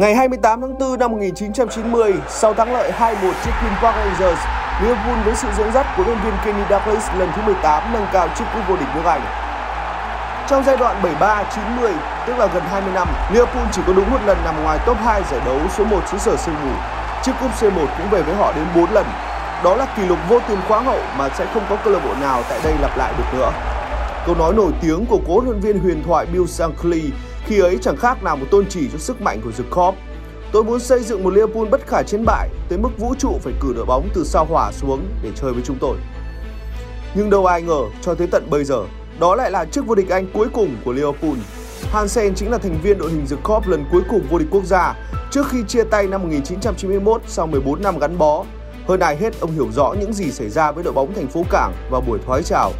Ngày 28 tháng 4 năm 1990, sau thắng lợi 2-1 trước Queen Park Rangers, Liverpool với sự dẫn dắt của huấn luyện viên Kenny Dalglish lần thứ 18 nâng cao chức cúp vô địch nước Anh. Trong giai đoạn 73-90, tức là gần 20 năm, Liverpool chỉ có đúng một lần nằm ngoài top 2 giải đấu số 1 xứ sở sương mù. Chiếc cúp C1 cũng về với họ đến 4 lần. Đó là kỷ lục vô tiền khoáng hậu mà sẽ không có câu lạc bộ nào tại đây lặp lại được nữa. Câu nói nổi tiếng của cố huấn luyện viên huyền thoại Bill Shankly khi ấy chẳng khác nào một tôn chỉ cho sức mạnh của The Corp. Tôi muốn xây dựng một Liverpool bất khả chiến bại tới mức vũ trụ phải cử đội bóng từ sao hỏa xuống để chơi với chúng tôi. Nhưng đâu ai ngờ cho tới tận bây giờ, đó lại là chức vô địch Anh cuối cùng của Liverpool. Hansen chính là thành viên đội hình The Corp lần cuối cùng vô địch quốc gia trước khi chia tay năm 1991 sau 14 năm gắn bó. Hơn ai hết, ông hiểu rõ những gì xảy ra với đội bóng thành phố Cảng vào buổi thoái trào.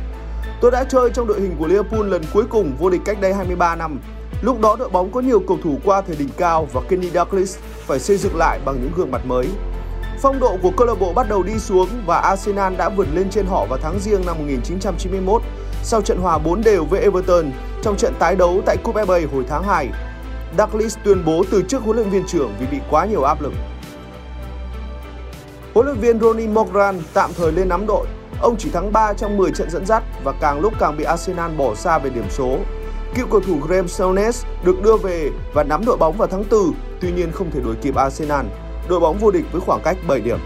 Tôi đã chơi trong đội hình của Liverpool lần cuối cùng vô địch cách đây 23 năm Lúc đó đội bóng có nhiều cầu thủ qua thời đỉnh cao và Kenny Dalglish phải xây dựng lại bằng những gương mặt mới. Phong độ của câu lạc bộ bắt đầu đi xuống và Arsenal đã vượt lên trên họ vào tháng riêng năm 1991 sau trận hòa 4 đều với Everton trong trận tái đấu tại Cup FA hồi tháng 2. Dalglish tuyên bố từ chức huấn luyện viên trưởng vì bị quá nhiều áp lực. Huấn luyện viên Ronnie Mogran tạm thời lên nắm đội. Ông chỉ thắng 3 trong 10 trận dẫn dắt và càng lúc càng bị Arsenal bỏ xa về điểm số Cựu cầu thủ Graham Souness được đưa về và nắm đội bóng vào tháng 4, tuy nhiên không thể đuổi kịp Arsenal, đội bóng vô địch với khoảng cách 7 điểm.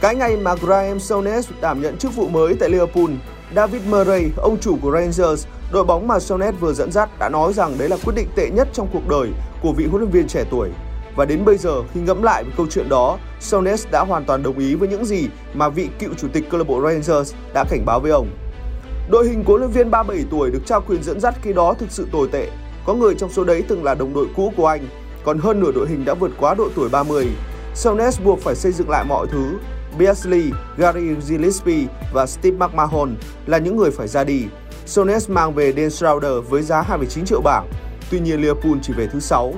Cái ngày mà Graham Souness đảm nhận chức vụ mới tại Liverpool, David Murray, ông chủ của Rangers, đội bóng mà Souness vừa dẫn dắt đã nói rằng đấy là quyết định tệ nhất trong cuộc đời của vị huấn luyện viên trẻ tuổi. Và đến bây giờ khi ngẫm lại về câu chuyện đó, Souness đã hoàn toàn đồng ý với những gì mà vị cựu chủ tịch câu lạc bộ Rangers đã cảnh báo với ông. Đội hình của huấn luyện viên 37 tuổi được trao quyền dẫn dắt khi đó thực sự tồi tệ. Có người trong số đấy từng là đồng đội cũ của anh, còn hơn nửa đội hình đã vượt quá độ tuổi 30. Souness buộc phải xây dựng lại mọi thứ. Beasley, Gary Gillespie và Steve McMahon là những người phải ra đi. Souness mang về Dan Schroeder với giá 29 triệu bảng. Tuy nhiên Liverpool chỉ về thứ 6.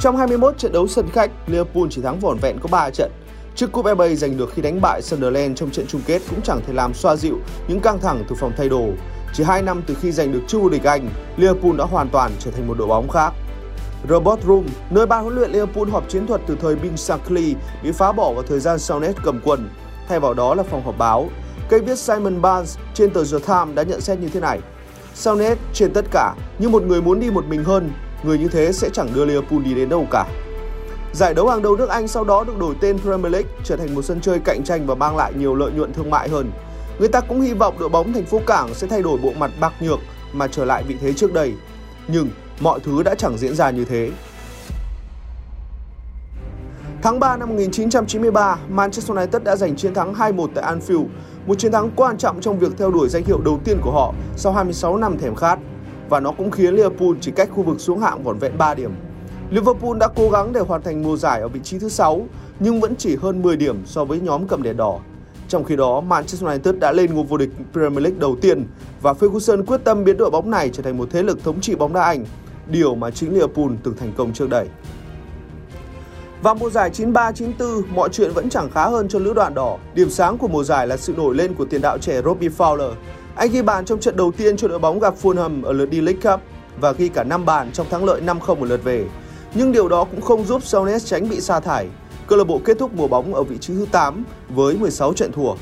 Trong 21 trận đấu sân khách, Liverpool chỉ thắng vỏn vẹn có 3 trận. Chiếc cúp FA giành được khi đánh bại Sunderland trong trận chung kết cũng chẳng thể làm xoa dịu những căng thẳng từ phòng thay đồ. Chỉ 2 năm từ khi giành được chức vô địch Anh, Liverpool đã hoàn toàn trở thành một đội bóng khác. Robot Room, nơi ban huấn luyện Liverpool họp chiến thuật từ thời Bill Shankly bị phá bỏ vào thời gian Saunet cầm quân. Thay vào đó là phòng họp báo. Cây viết Simon Barnes trên tờ The Times đã nhận xét như thế này. Saunet trên tất cả, như một người muốn đi một mình hơn, người như thế sẽ chẳng đưa Liverpool đi đến đâu cả. Giải đấu hàng đầu nước Anh sau đó được đổi tên Premier League, trở thành một sân chơi cạnh tranh và mang lại nhiều lợi nhuận thương mại hơn. Người ta cũng hy vọng đội bóng thành phố Cảng sẽ thay đổi bộ mặt bạc nhược mà trở lại vị thế trước đây. Nhưng mọi thứ đã chẳng diễn ra như thế. Tháng 3 năm 1993, Manchester United đã giành chiến thắng 2-1 tại Anfield, một chiến thắng quan trọng trong việc theo đuổi danh hiệu đầu tiên của họ sau 26 năm thèm khát. Và nó cũng khiến Liverpool chỉ cách khu vực xuống hạng vỏn vẹn 3 điểm. Liverpool đã cố gắng để hoàn thành mùa giải ở vị trí thứ 6 nhưng vẫn chỉ hơn 10 điểm so với nhóm cầm đèn đỏ. Trong khi đó, Manchester United đã lên ngôi vô địch Premier League đầu tiên và Ferguson quyết tâm biến đội bóng này trở thành một thế lực thống trị bóng đá Anh, điều mà chính Liverpool từng thành công trước đây. Vào mùa giải 93-94, mọi chuyện vẫn chẳng khá hơn cho lữ đoàn đỏ. Điểm sáng của mùa giải là sự nổi lên của tiền đạo trẻ Robbie Fowler. Anh ghi bàn trong trận đầu tiên cho đội bóng gặp Fulham ở lượt đi League Cup và ghi cả 5 bàn trong thắng lợi 5-0 ở lượt về. Nhưng điều đó cũng không giúp Saunes tránh bị sa thải. Câu lạc bộ kết thúc mùa bóng ở vị trí thứ 8 với 16 trận thua.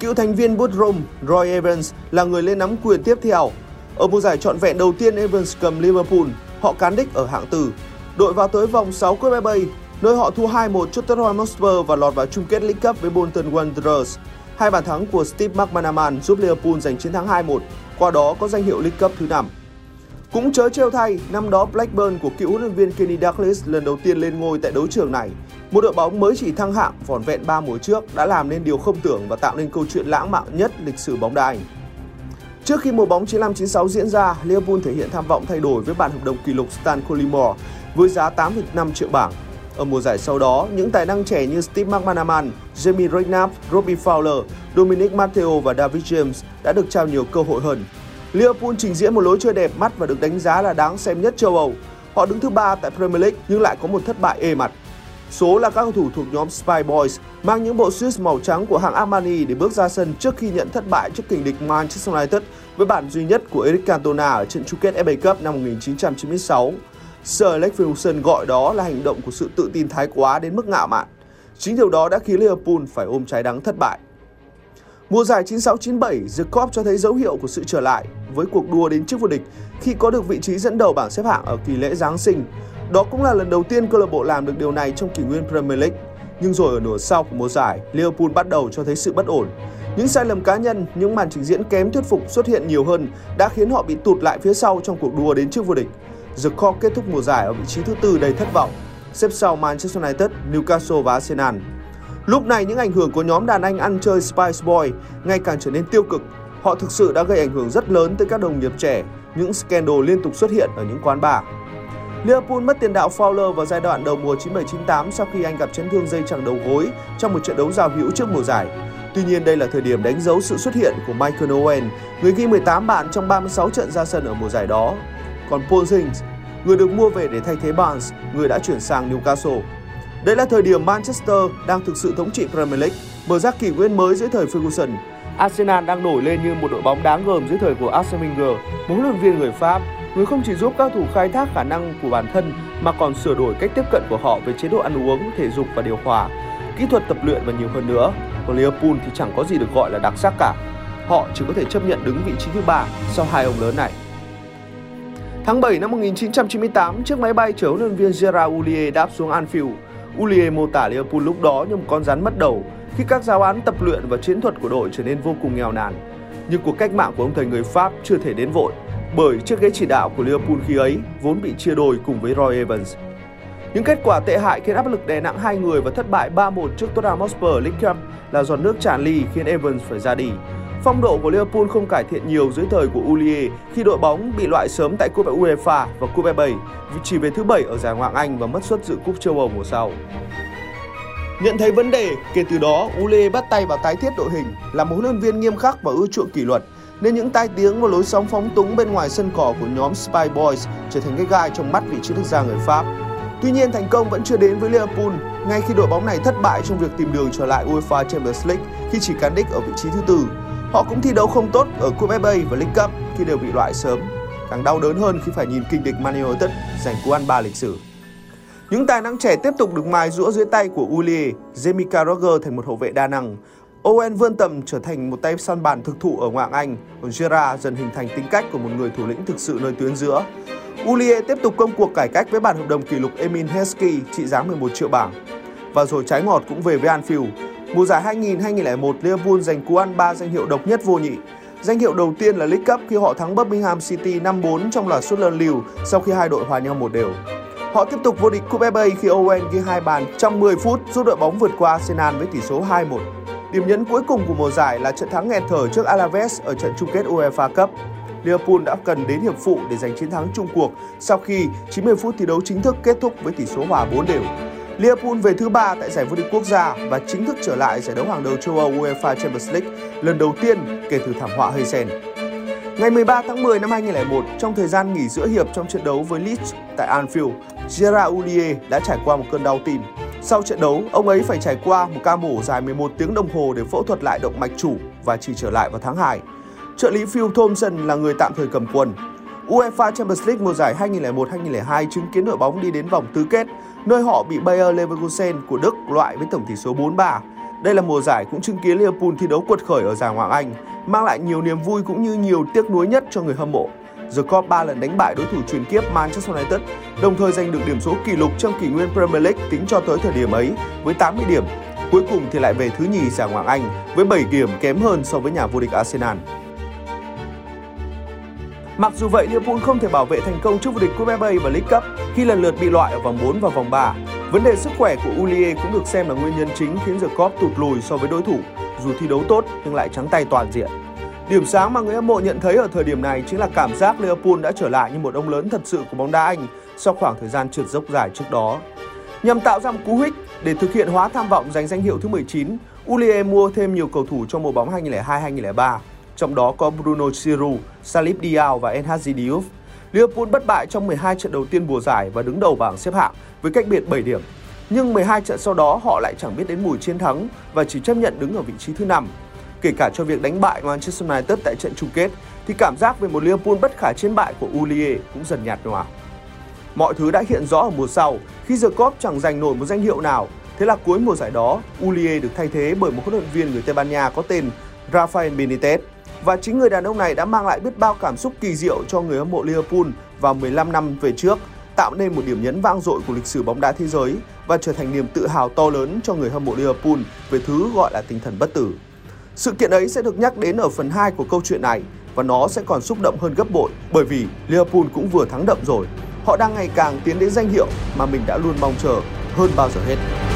Cựu thành viên Woodrom, Roy Evans là người lên nắm quyền tiếp theo. Ở mùa giải trọn vẹn đầu tiên Evans cầm Liverpool, họ cán đích ở hạng tư. Đội vào tới vòng 6 Cup FA, nơi họ thua 2-1 trước Tottenham Hotspur và lọt vào chung kết League Cup với Bolton Wanderers. Hai bàn thắng của Steve McManaman giúp Liverpool giành chiến thắng 2-1, qua đó có danh hiệu League Cup thứ 5. Cũng chớ trêu thay, năm đó Blackburn của cựu huấn luyện viên Kenny Dalglish lần đầu tiên lên ngôi tại đấu trường này. Một đội bóng mới chỉ thăng hạng vỏn vẹn 3 mùa trước đã làm nên điều không tưởng và tạo nên câu chuyện lãng mạn nhất lịch sử bóng đá Anh. Trước khi mùa bóng 95-96 diễn ra, Liverpool thể hiện tham vọng thay đổi với bản hợp đồng kỷ lục Stan Collymore với giá 8,5 triệu bảng. Ở mùa giải sau đó, những tài năng trẻ như Steve McManaman, Jamie Redknapp, Robbie Fowler, Dominic Matteo và David James đã được trao nhiều cơ hội hơn. Liverpool trình diễn một lối chơi đẹp mắt và được đánh giá là đáng xem nhất châu Âu. Họ đứng thứ ba tại Premier League nhưng lại có một thất bại ê mặt. Số là các cầu thủ thuộc nhóm Spy Boys mang những bộ suit màu trắng của hãng Armani để bước ra sân trước khi nhận thất bại trước kình địch Manchester United với bản duy nhất của Eric Cantona ở trận chung kết FA Cup năm 1996. Sir Alex Ferguson gọi đó là hành động của sự tự tin thái quá đến mức ngạo mạn. Chính điều đó đã khiến Liverpool phải ôm trái đắng thất bại. Mùa giải 96-97, The Corp cho thấy dấu hiệu của sự trở lại với cuộc đua đến chức vô địch khi có được vị trí dẫn đầu bảng xếp hạng ở kỳ lễ Giáng sinh. Đó cũng là lần đầu tiên câu lạc bộ làm được điều này trong kỷ nguyên Premier League. Nhưng rồi ở nửa sau của mùa giải, Liverpool bắt đầu cho thấy sự bất ổn. Những sai lầm cá nhân, những màn trình diễn kém thuyết phục xuất hiện nhiều hơn đã khiến họ bị tụt lại phía sau trong cuộc đua đến chức vô địch. The Corp kết thúc mùa giải ở vị trí thứ tư đầy thất vọng, xếp sau Manchester United, Newcastle và Arsenal. Lúc này những ảnh hưởng của nhóm đàn anh ăn chơi Spice Boy ngày càng trở nên tiêu cực. Họ thực sự đã gây ảnh hưởng rất lớn tới các đồng nghiệp trẻ, những scandal liên tục xuất hiện ở những quán bar. Liverpool mất tiền đạo Fowler vào giai đoạn đầu mùa 97-98 sau khi anh gặp chấn thương dây chằng đầu gối trong một trận đấu giao hữu trước mùa giải. Tuy nhiên đây là thời điểm đánh dấu sự xuất hiện của Michael Owen, người ghi 18 bàn trong 36 trận ra sân ở mùa giải đó. Còn Paul Zings, người được mua về để thay thế Barnes, người đã chuyển sang Newcastle. Đây là thời điểm Manchester đang thực sự thống trị Premier League, mở ra kỷ nguyên mới dưới thời Ferguson. Arsenal đang nổi lên như một đội bóng đáng gờm dưới thời của Arsene Wenger, một huấn luyện viên người Pháp, người không chỉ giúp các thủ khai thác khả năng của bản thân mà còn sửa đổi cách tiếp cận của họ về chế độ ăn uống, thể dục và điều hòa, kỹ thuật tập luyện và nhiều hơn nữa. Còn Liverpool thì chẳng có gì được gọi là đặc sắc cả. Họ chỉ có thể chấp nhận đứng vị trí thứ ba sau hai ông lớn này. Tháng 7 năm 1998, chiếc máy bay chở huấn luyện viên Gerard Houllier đáp xuống Anfield. Ulie mô tả Liverpool lúc đó như một con rắn mất đầu khi các giáo án tập luyện và chiến thuật của đội trở nên vô cùng nghèo nàn. Nhưng cuộc cách mạng của ông thầy người Pháp chưa thể đến vội, bởi chiếc ghế chỉ đạo của Liverpool khi ấy vốn bị chia đôi cùng với Roy Evans. Những kết quả tệ hại khiến áp lực đè nặng hai người và thất bại 3-1 trước Tottenham Hotspur League Cup là giọt nước tràn ly khiến Evans phải ra đi. Phong độ của Liverpool không cải thiện nhiều dưới thời của Ulier khi đội bóng bị loại sớm tại Cúp UEFA và Cúp FA, chỉ về thứ bảy ở giải Ngoại hạng Anh và mất suất dự Cúp châu Âu mùa sau. Nhận thấy vấn đề, kể từ đó Ule bắt tay vào tái thiết đội hình, là một huấn luyện viên nghiêm khắc và ưa chuộng kỷ luật, nên những tai tiếng và lối sóng phóng túng bên ngoài sân cỏ của nhóm Spy Boys trở thành cái gai trong mắt vị trí thức gia người Pháp. Tuy nhiên thành công vẫn chưa đến với Liverpool ngay khi đội bóng này thất bại trong việc tìm đường trở lại UEFA Champions League khi chỉ cán đích ở vị trí thứ tư. Họ cũng thi đấu không tốt ở Cup FA và League Cup khi đều bị loại sớm. Càng đau đớn hơn khi phải nhìn kinh địch Man United giành cú ăn ba lịch sử. Những tài năng trẻ tiếp tục được mài rũa dưới tay của Uli, Jamie Carragher thành một hậu vệ đa năng. Owen vươn tầm trở thành một tay săn bàn thực thụ ở ngoại Anh, còn Gerrard dần hình thành tính cách của một người thủ lĩnh thực sự nơi tuyến giữa. Ulie tiếp tục công cuộc cải cách với bản hợp đồng kỷ lục Emin Heskey trị giá 11 triệu bảng. Và rồi trái ngọt cũng về với Anfield. Mùa giải 2000-2001, Liverpool giành cú ăn 3 danh hiệu độc nhất vô nhị. Danh hiệu đầu tiên là League Cup khi họ thắng Birmingham City 5-4 trong loạt sút lần liều sau khi hai đội hòa nhau một đều. Họ tiếp tục vô địch Cup FA khi Owen ghi hai bàn trong 10 phút giúp đội bóng vượt qua Arsenal với tỷ số 2-1. Điểm nhấn cuối cùng của mùa giải là trận thắng nghẹt thở trước Alaves ở trận chung kết UEFA Cup. Liverpool đã cần đến hiệp phụ để giành chiến thắng chung cuộc sau khi 90 phút thi đấu chính thức kết thúc với tỷ số hòa 4 đều. Liverpool về thứ ba tại giải vô địch quốc gia và chính thức trở lại giải đấu hàng đầu châu Âu UEFA Champions League lần đầu tiên kể từ thảm họa Heysel. Ngày 13 tháng 10 năm 2001, trong thời gian nghỉ giữa hiệp trong trận đấu với Leeds tại Anfield, Gerard Houllier đã trải qua một cơn đau tim. Sau trận đấu, ông ấy phải trải qua một ca mổ dài 11 tiếng đồng hồ để phẫu thuật lại động mạch chủ và chỉ trở lại vào tháng 2. Trợ lý Phil Thompson là người tạm thời cầm quân. UEFA Champions League mùa giải 2001-2002 chứng kiến đội bóng đi đến vòng tứ kết, nơi họ bị Bayer Leverkusen của Đức loại với tổng tỷ số 4-3. Đây là mùa giải cũng chứng kiến Liverpool thi đấu quật khởi ở giải Ngoại Anh, mang lại nhiều niềm vui cũng như nhiều tiếc nuối nhất cho người hâm mộ. The Cop 3 lần đánh bại đối thủ truyền kiếp Manchester United, đồng thời giành được điểm số kỷ lục trong kỷ nguyên Premier League tính cho tới thời điểm ấy với 80 điểm. Cuối cùng thì lại về thứ nhì giải Ngoại Anh với 7 điểm kém hơn so với nhà vô địch Arsenal. Mặc dù vậy, Liverpool không thể bảo vệ thành công trước vô địch Cup FA và League Cup khi lần lượt bị loại ở vòng 4 và vòng 3. Vấn đề sức khỏe của Ulie cũng được xem là nguyên nhân chính khiến The Cop tụt lùi so với đối thủ, dù thi đấu tốt nhưng lại trắng tay toàn diện. Điểm sáng mà người hâm mộ nhận thấy ở thời điểm này chính là cảm giác Liverpool đã trở lại như một ông lớn thật sự của bóng đá Anh sau khoảng thời gian trượt dốc dài trước đó. Nhằm tạo ra một cú hích để thực hiện hóa tham vọng giành danh hiệu thứ 19, Ulie mua thêm nhiều cầu thủ trong mùa bóng 2002-2003, trong đó có Bruno Giroud, Salif Diao và NHG Diouf. Liverpool bất bại trong 12 trận đầu tiên mùa giải và đứng đầu bảng xếp hạng với cách biệt 7 điểm. Nhưng 12 trận sau đó họ lại chẳng biết đến mùi chiến thắng và chỉ chấp nhận đứng ở vị trí thứ 5. Kể cả cho việc đánh bại Manchester United tại trận chung kết thì cảm giác về một Liverpool bất khả chiến bại của Ulie cũng dần nhạt nhòa. Mọi thứ đã hiện rõ ở mùa sau khi The Cop chẳng giành nổi một danh hiệu nào. Thế là cuối mùa giải đó, Ulie được thay thế bởi một huấn luyện viên người Tây Ban Nha có tên Rafael Benitez. Và chính người đàn ông này đã mang lại biết bao cảm xúc kỳ diệu cho người hâm mộ Liverpool vào 15 năm về trước, tạo nên một điểm nhấn vang dội của lịch sử bóng đá thế giới và trở thành niềm tự hào to lớn cho người hâm mộ Liverpool về thứ gọi là tinh thần bất tử. Sự kiện ấy sẽ được nhắc đến ở phần 2 của câu chuyện này và nó sẽ còn xúc động hơn gấp bội bởi vì Liverpool cũng vừa thắng đậm rồi. Họ đang ngày càng tiến đến danh hiệu mà mình đã luôn mong chờ hơn bao giờ hết.